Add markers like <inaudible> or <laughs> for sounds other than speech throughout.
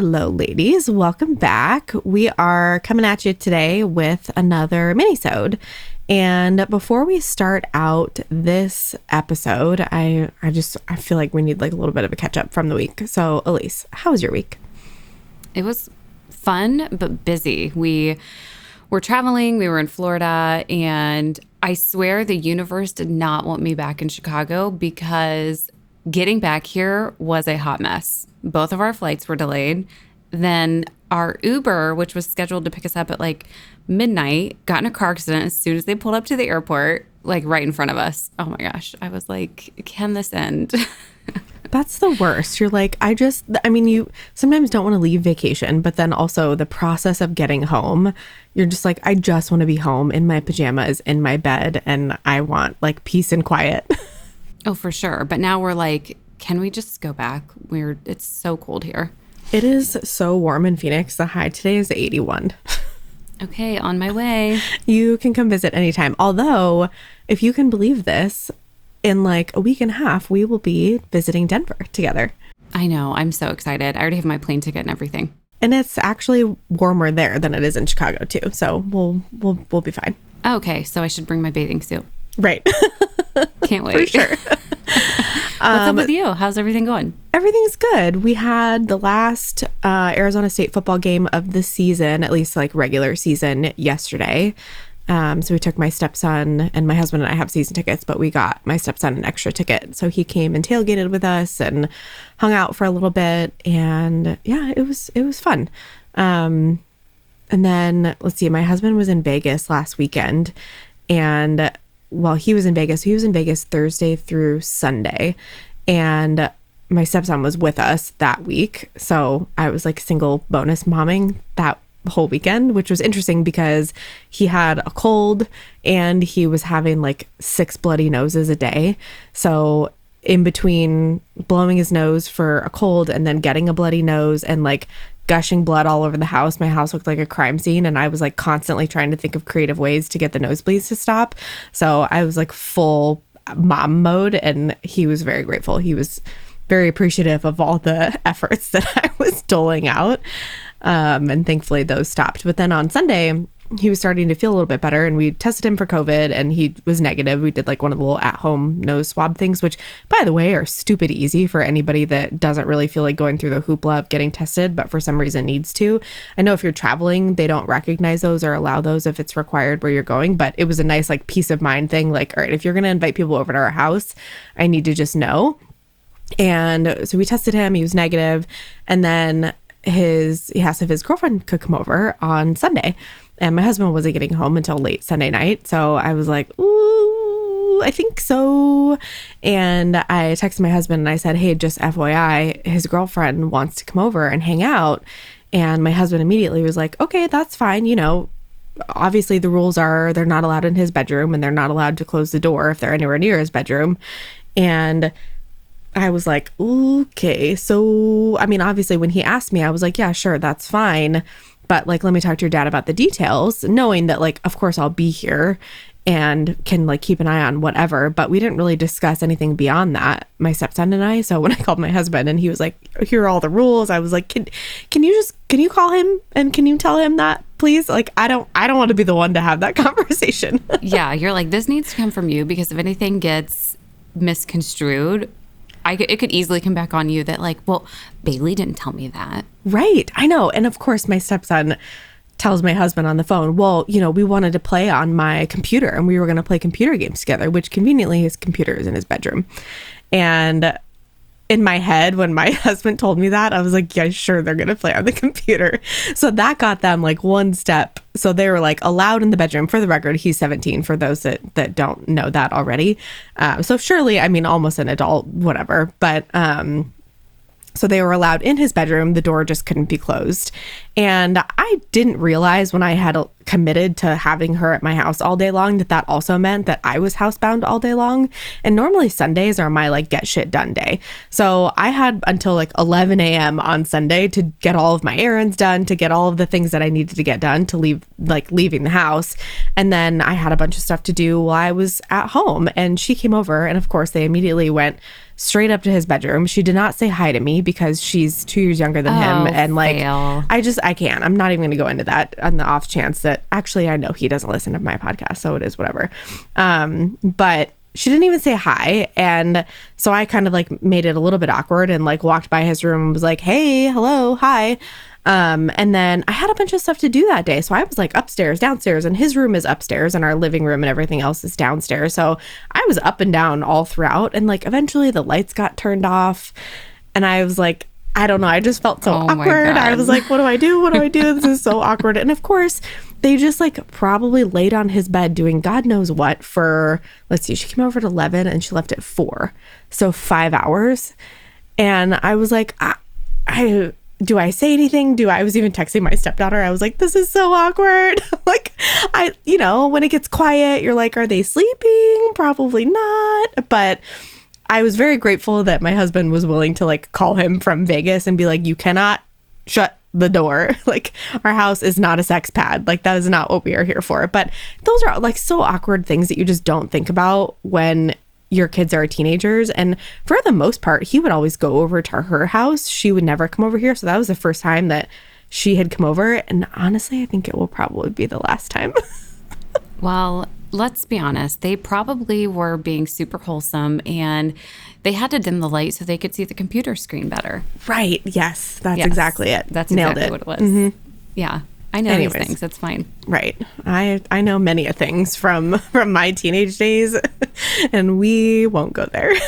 Hello, ladies. Welcome back. We are coming at you today with another minisode. And before we start out this episode, I I just I feel like we need like a little bit of a catch up from the week. So, Elise, how was your week? It was fun but busy. We were traveling, we were in Florida, and I swear the universe did not want me back in Chicago because getting back here was a hot mess both of our flights were delayed. Then our Uber, which was scheduled to pick us up at like midnight, got in a car accident as soon as they pulled up to the airport, like right in front of us. Oh my gosh. I was like, can this end? <laughs> That's the worst. You're like, I just, I mean, you sometimes don't want to leave vacation, but then also the process of getting home, you're just like, I just want to be home in my pajamas, in my bed, and I want like peace and quiet. <laughs> oh, for sure. But now we're like, can we just go back? We're it's so cold here. It is so warm in Phoenix. The high today is 81. okay, on my way. You can come visit anytime. Although, if you can believe this, in like a week and a half, we will be visiting Denver together. I know. I'm so excited. I already have my plane ticket and everything. And it's actually warmer there than it is in Chicago too. So we'll we'll we'll be fine. Okay, so I should bring my bathing suit. Right. <laughs> Can't wait. For sure. <laughs> What's um, up with you? How's everything going? Everything's good. We had the last uh, Arizona State football game of the season, at least like regular season, yesterday. Um, so we took my stepson and my husband and I have season tickets, but we got my stepson an extra ticket. So he came and tailgated with us and hung out for a little bit, and yeah, it was it was fun. Um, and then let's see, my husband was in Vegas last weekend, and while he was in Vegas, he was in Vegas Thursday through Sunday. And my stepson was with us that week. So I was like single bonus momming that whole weekend, which was interesting because he had a cold and he was having like six bloody noses a day. So in between blowing his nose for a cold and then getting a bloody nose and like gushing blood all over the house. My house looked like a crime scene, and I was like constantly trying to think of creative ways to get the nosebleeds to stop. So I was like full mom mode, and he was very grateful. He was very appreciative of all the <laughs> efforts that <laughs> I was doling out. Um, and thankfully, those stopped. But then on Sunday, he was starting to feel a little bit better and we tested him for covid and he was negative. We did like one of the little at home nose swab things which by the way are stupid easy for anybody that doesn't really feel like going through the hoopla of getting tested but for some reason needs to. I know if you're traveling they don't recognize those or allow those if it's required where you're going but it was a nice like peace of mind thing like all right if you're going to invite people over to our house i need to just know. And so we tested him he was negative and then his he asked if his girlfriend could come over on sunday and my husband wasn't getting home until late Sunday night. So I was like, ooh, I think so. And I texted my husband and I said, hey, just FYI, his girlfriend wants to come over and hang out. And my husband immediately was like, okay, that's fine. You know, obviously the rules are they're not allowed in his bedroom and they're not allowed to close the door if they're anywhere near his bedroom. And I was like, okay. So, I mean, obviously, when he asked me, I was like, yeah, sure, that's fine but like let me talk to your dad about the details knowing that like of course i'll be here and can like keep an eye on whatever. But we didn't really discuss anything beyond that my stepson and i. So when <laughs> i called my husband and he was like here are all the rules i was like can can you just can you call him and can you tell him that please? Like i don't i don't want to be the one to have that <laughs> conversation. Yeah you're like this needs to come from you because if anything gets misconstrued I could, it could easily come back on you that like, well, Bailey didn't tell me that. Right. I know. And of course, my stepson tells my husband on the phone, well, you know, we wanted to play on my computer and we were going to play computer games together, which conveniently his computer is in his bedroom. And in my head when my <laughs> husband told me that i was like yeah sure they're gonna play on the <laughs> computer. So that got them like one step. So they were like allowed in the bedroom. For the record he's 17 for those that that don't know that already. Uh, so surely i mean almost an adult whatever. But um so they were allowed in his bedroom. The door just couldn't be closed. And i didn't realize when i had committed to having her at my house all day long that that also meant that I was housebound all day long. And normally Sundays are my like get shit done day. So I had until like 11 a.m. on Sunday to get all of my errands done, to get all of the things that I needed to get done to leave like leaving the house. And then I had a bunch of stuff to do while I was at home. And she came over and of course they immediately went straight up to his bedroom. She did not say hi to me because she's two years younger than Oh, him. And like, fail. I just, I can't. I'm not even going to go into that on the off chance that actually I know he doesn't listen to my podcast. So it is whatever. Um, but she didn't even say hi. And so I kind of like made it a little bit awkward and like walked by his room and was like, hey, hello, hi. Um, and then I had a bunch of stuff to do that day. So I was like upstairs, downstairs, and his room is upstairs, and our living room and everything else is downstairs. So I was up and down all throughout. And like eventually the lights got turned off. And I was like, I don't know. I just felt so Oh awkward. I was like, what do I do? What do I do? This is so awkward. And of course, they just like probably laid on his bed doing God knows what for, let's see, she came over at 11 and she left at four. So five hours. And I was like, I, I do I say anything? Do I, I was even texting my stepdaughter? I was like, this is so awkward. <laughs> like, I, you know, when it gets quiet, you're like, are they sleeping? Probably not. But I was very grateful that my husband was willing to like call him from Vegas and be like, you cannot shut the door. <laughs> like, our house is not a sex pad. Like, that is not what we are here for. But those are like so awkward things that you just don't think about when your kids are teenagers. And for the most part, he would always go over to her house. She would never come over here. So that was the first time that she had come over. And honestly, I think it will probably be the last time. <laughs> Well, let's be honest. They probably were being super wholesome and they had to dim the light so they could see the computer screen better. right. Yes. That's Yes, exactly it. That's Nailed exactly it. what it was. Mm-hmm. Yeah. I know Anyways. these things. That's fine. Right. I I know many a things from <laughs> from my teenage days <laughs> and we won't go there. <laughs>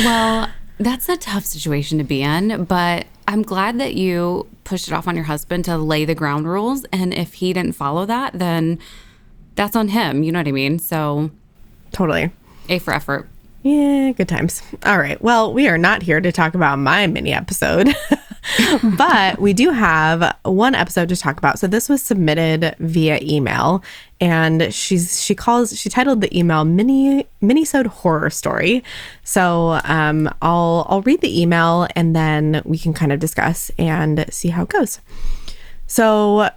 Well, that's a tough situation to be in, but I'm glad that you pushed it off on your husband to lay the ground rules. And if he didn't follow that, then that's on him. You know what I mean? So, totally. A for effort. Yeah, good times. All right. Well, we are not here to talk about my mini episode, <laughs> but we do have one episode to talk about. So this was submitted via email, and she's she calls she titled the email mini minisode horror story. So um, I'll I'll read the email and then we can kind of discuss and see how it goes. So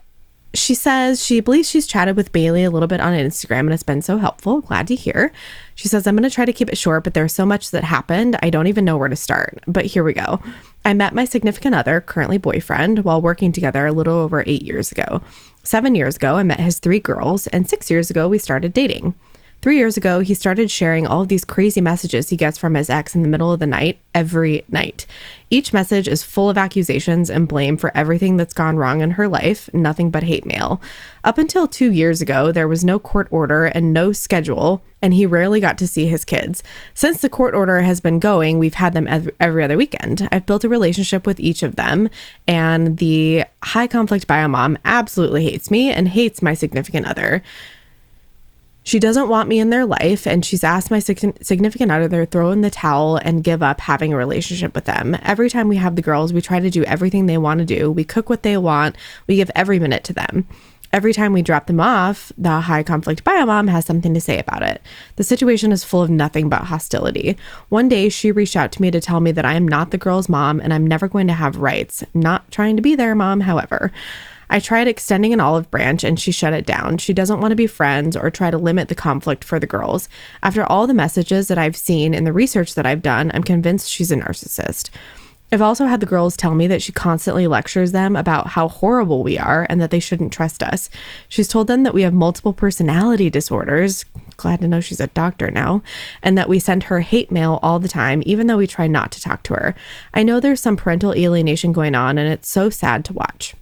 she says she believes she's chatted with Bailey a little bit on Instagram and it's been so helpful. Glad to hear. She says, I'm going to try to keep it short, but there's so much that happened. I don't even know where to start. But here we go. I met my significant other, currently boyfriend, while working together a little over eight years ago. Seven years ago, I met his three girls, and six years ago, we started dating. Three years ago, he started sharing all of these crazy messages he gets from his ex in the middle of the night every night. Each message is full of accusations and blame for everything that's gone wrong in her life, nothing but hate mail. Up until two years ago, there was no court order and no schedule, and he rarely got to see his kids. Since the court order has been going, we've had them ev- every other weekend. I've built a relationship with each of them, and the high conflict bio mom absolutely hates me and hates my significant other. She doesn't want me in their life, and she's asked my significant other to throw in the towel and give up having a relationship with them. Every time we have the girls, we try to do everything they want to do. We cook what they want, we give every minute to them. Every time we drop them off, the high conflict bio mom has something to say about it. The situation is full of nothing but hostility. One day, she reached out to me to tell me that I am not the girl's mom and I'm never going to have rights. Not trying to be their mom, however. I tried extending an olive branch and she shut it down. She doesn't want to be friends or try to limit the conflict for the girls. After all the messages that I've seen and the research that I've done, I'm convinced she's a narcissist. I've also had the girls tell me that she constantly lectures them about how horrible we are and that they shouldn't trust us. She's told them that we have multiple personality disorders. Glad to know she's a doctor now. And that we send her hate mail all the time, even though we try not to talk to her. I know there's some parental alienation going on, and it's so sad to watch.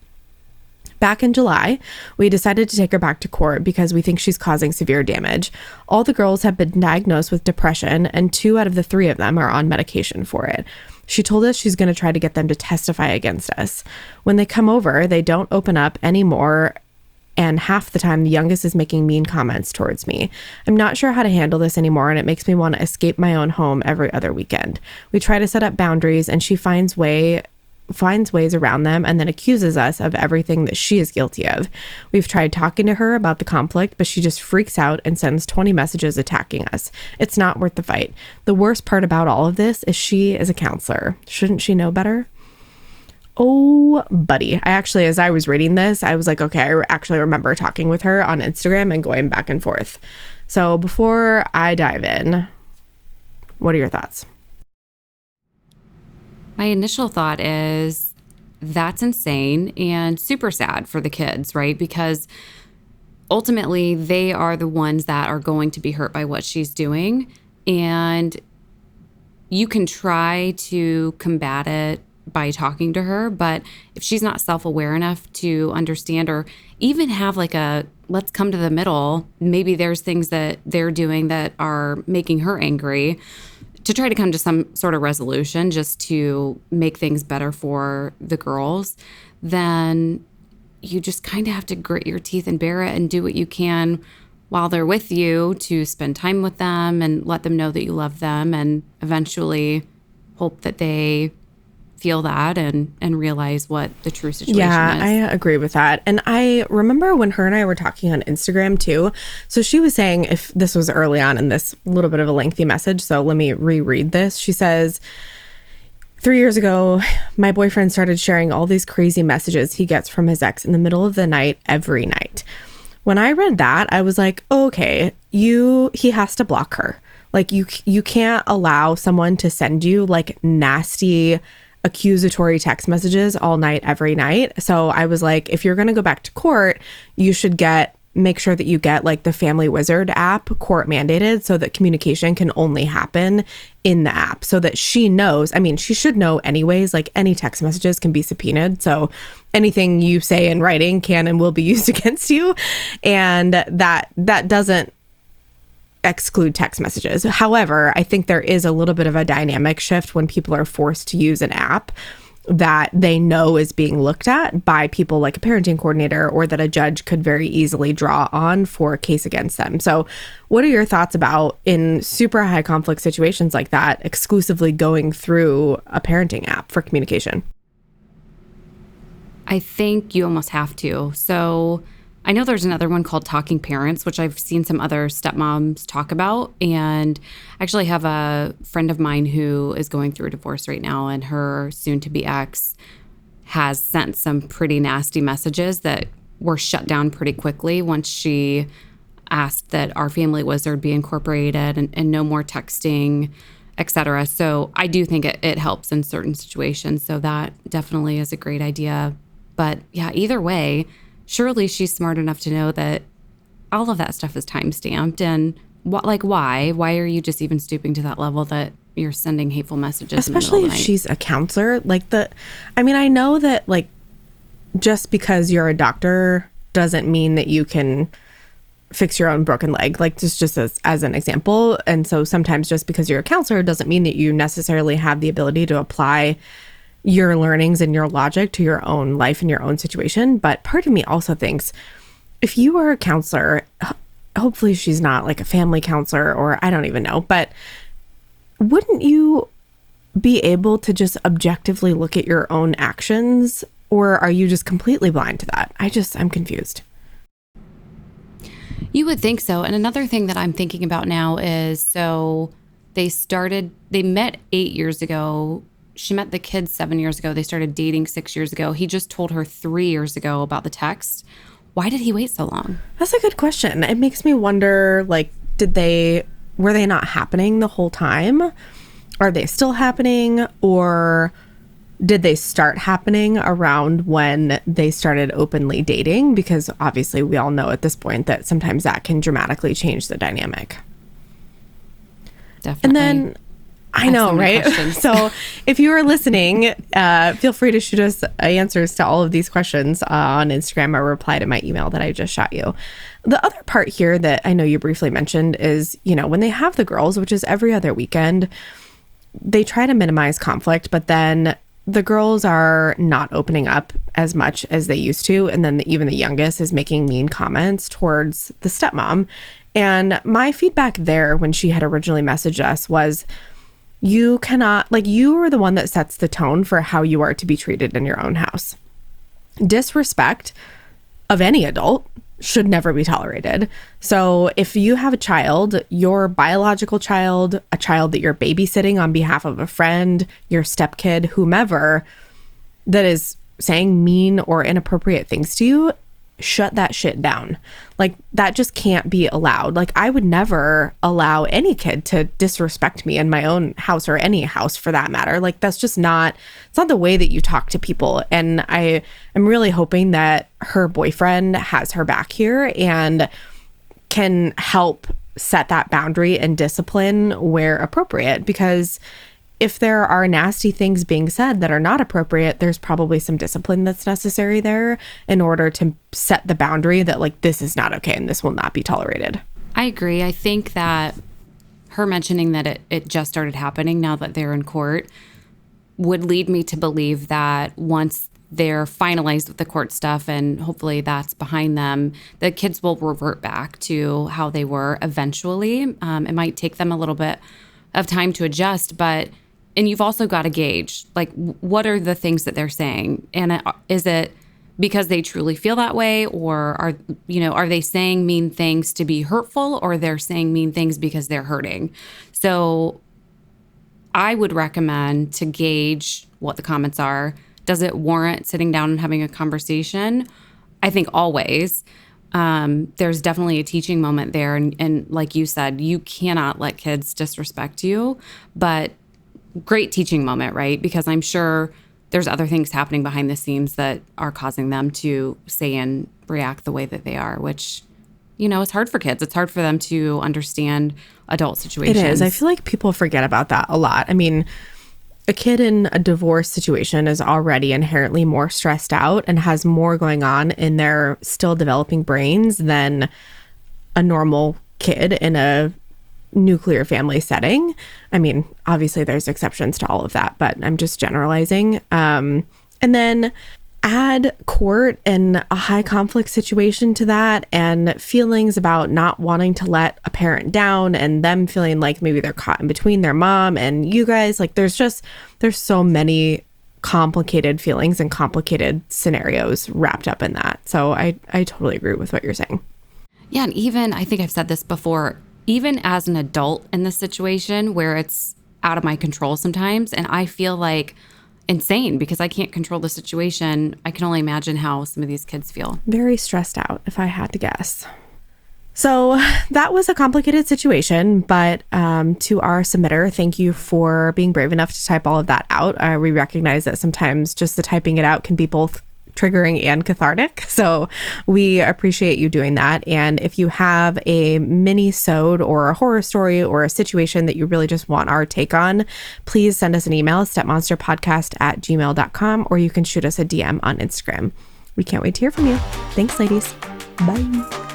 Back in July, we decided to take her back to court because we think she's causing severe damage. All the girls have been diagnosed with depression, and two out of the three of them are on medication for it. She told us she's going to try to get them to testify against us. When they come over, they don't open up anymore, and half the time the youngest is making mean comments towards me. I'm not sure how to handle this anymore, and it makes me want to escape my own home every other weekend. We try to set up boundaries, and she finds way finds ways around them and then accuses us of everything that she is guilty of. We've tried talking to her about the conflict, but she just freaks out and sends 20 messages attacking us. It's not worth the fight. The worst part about all of this is she is a counselor. Shouldn't she know better? Oh, buddy. I actually, as I was reading this, I was like, okay, I actually remember talking with her on Instagram and going back and forth. So before I dive in, what are your thoughts? My initial thought is that's insane and super sad for the kids, right? Because ultimately they are the ones that are going to be hurt by what she's doing. And you can try to combat it by talking to her, but if she's not self aware enough to understand or even have like a let's come to the middle, maybe there's things that they're doing that are making her angry to try to come to some sort of resolution just to make things better for the girls, then you just kind of have to grit your teeth and bear it and do what you can while they're with you to spend time with them and let them know that you love them and eventually hope that they feel that and and realize what the true situation yeah, is. I agree with that. And I remember when her and I were talking on Instagram too. So she was saying if this was early on in this little bit of a lengthy message, so let me reread this. She says Three years ago, my boyfriend started sharing all these crazy messages he gets from his ex in the middle of the night every night. When I read that, I was like, okay, you he has to block her. Like you you can't allow someone to send you like nasty accusatory text messages all night every night. So I was like if you're going to go back to court, you should get make sure that you get like the Family Wizard app court mandated so that communication can only happen in the app so that she knows. I mean, she should know anyways, like any text messages can be subpoenaed. So anything you say in writing can and will be <laughs> used against you. And that that doesn't exclude text messages. However, I think there is a little bit of a dynamic shift when people are forced to use an app that they know is being looked at by people like a parenting coordinator or that a judge could very easily draw on for a case against them. So, what are your thoughts about in super high conflict situations like that, exclusively going through a parenting app for communication? I think you almost have to. So, I know there's another one called Talking Parents, which I've seen some other stepmoms talk about. And I actually have a friend of mine who is going through a divorce right now, and her soon to be ex has sent some pretty nasty messages that were shut down pretty quickly once she asked that OurFamilyWizard be incorporated and, and no more texting etc so i do think it, it helps in certain situations. So that definitely is a great idea. But yeah either way surely she's smart enough to know that all of that stuff is time stamped and what like why? Why are you just even stooping to that level that you're sending hateful messages especially if she's a counselor like the i mean i know that like just because you're a doctor doesn't mean that you can fix your own broken leg. Like just just as, as an example. And so sometimes just because you're a counselor doesn't mean that you necessarily have the ability to apply your learnings and your logic to your own life and your own situation. But part of me also thinks if you are a counselor, hopefully she's not like a family counselor or I don't even know, but wouldn't you be able to just objectively look at your own actions or are you just completely blind to that? I just, I'm confused. You would think so. And another thing that I'm thinking about now is so they started, they met eight years ago she met the kids seven years ago. They started dating six years ago. He just told her three years ago about the text. Why did he wait so long? That's a good question. It makes me wonder like, did they, were they not happening the whole time? Are they still happening? Or did they start happening around when they started openly dating? Because obviously, we all know at this point that sometimes that can dramatically change the dynamic. Definitely. And then I know, so right? <laughs> so if you are listening, uh, feel free to shoot us answers to all of these questions uh, on Instagram or reply to my email that I just shot you. The other part here that I know you briefly mentioned is, you know, when they have the girls, which is every other weekend, they try to minimize conflict, but then the girls are not opening up as much as they used to. And then the, even the youngest is making mean comments towards the stepmom. And my feedback there when she had originally messaged us was, You cannot, like, you are the one that sets the tone for how you are to be treated in your own house. Disrespect of any adult should never be tolerated. So, if you have a child, your biological child, a child that you're babysitting on behalf of a friend, your stepkid, whomever, that is saying mean or inappropriate things to you, shut that shit down. Like that just can't be allowed. Like I would never allow any kid to disrespect me in my own house or any house for that matter. Like that's just not it's not the way that you talk to people. And I am really hoping that her boyfriend has her back here and can help set that boundary and discipline where appropriate because if there are nasty things being said that are not appropriate, there's probably some discipline that's necessary there in order to set the boundary that, like, this is not okay and this will not be tolerated. I agree. I think that her mentioning that it, it just started happening now that they're in court would lead me to believe that once they're finalized with the court stuff and hopefully that's behind them, the kids will revert back to how they were eventually. Um, it might take them a little bit of time to adjust, but and you've also got to gauge like what are the things that they're saying? And uh, is it because they truly feel that way? Or are you know are they saying mean things to be hurtful? Or they're saying mean things because they're hurting? So i would recommend to gauge what the comments are. Does it warrant sitting down and having a conversation? I think always. Um, there's definitely a teaching moment there. And, and like you said you cannot let kids disrespect you. But great teaching moment, right? Because I'm sure there's other things happening behind the scenes that are causing them to say and react the way that they are, which you know, it's hard for kids. It's hard for them to understand adult situations. It is. I feel like people forget about that a lot. I mean, a kid in a divorce situation is already inherently more stressed out and has more going on in their still developing brains than a normal kid in a nuclear family setting. I mean, obviously there's exceptions to all of that, but I'm just generalizing. Um, and then add court and a high conflict situation to that and feelings about not wanting to let a parent down and them feeling like maybe they're caught in between their mom and you guys like there's just there's so many complicated feelings and complicated scenarios wrapped up in that. So I I totally agree with what you're saying. Yeah, and even I think I've said this before, even as an adult in this situation where it's out of my control sometimes and I feel like insane because I can't control the situation. I can only imagine how some of these kids feel. Very stressed out, if I had to guess. So that was a complicated situation, but um, to our submitter, thank you for being brave enough to type all of that out. Uh, we recognize that sometimes just the typing it out can be both triggering and cathartic. <laughs> So we appreciate you doing that. And if you have a mini sode or a horror story or a situation that you really just want our take on, please send us an email, stepmonsterpodcast at gmail.com, or you can shoot us a DM on Instagram. We can't wait to hear from you. Thanks, ladies. Bye.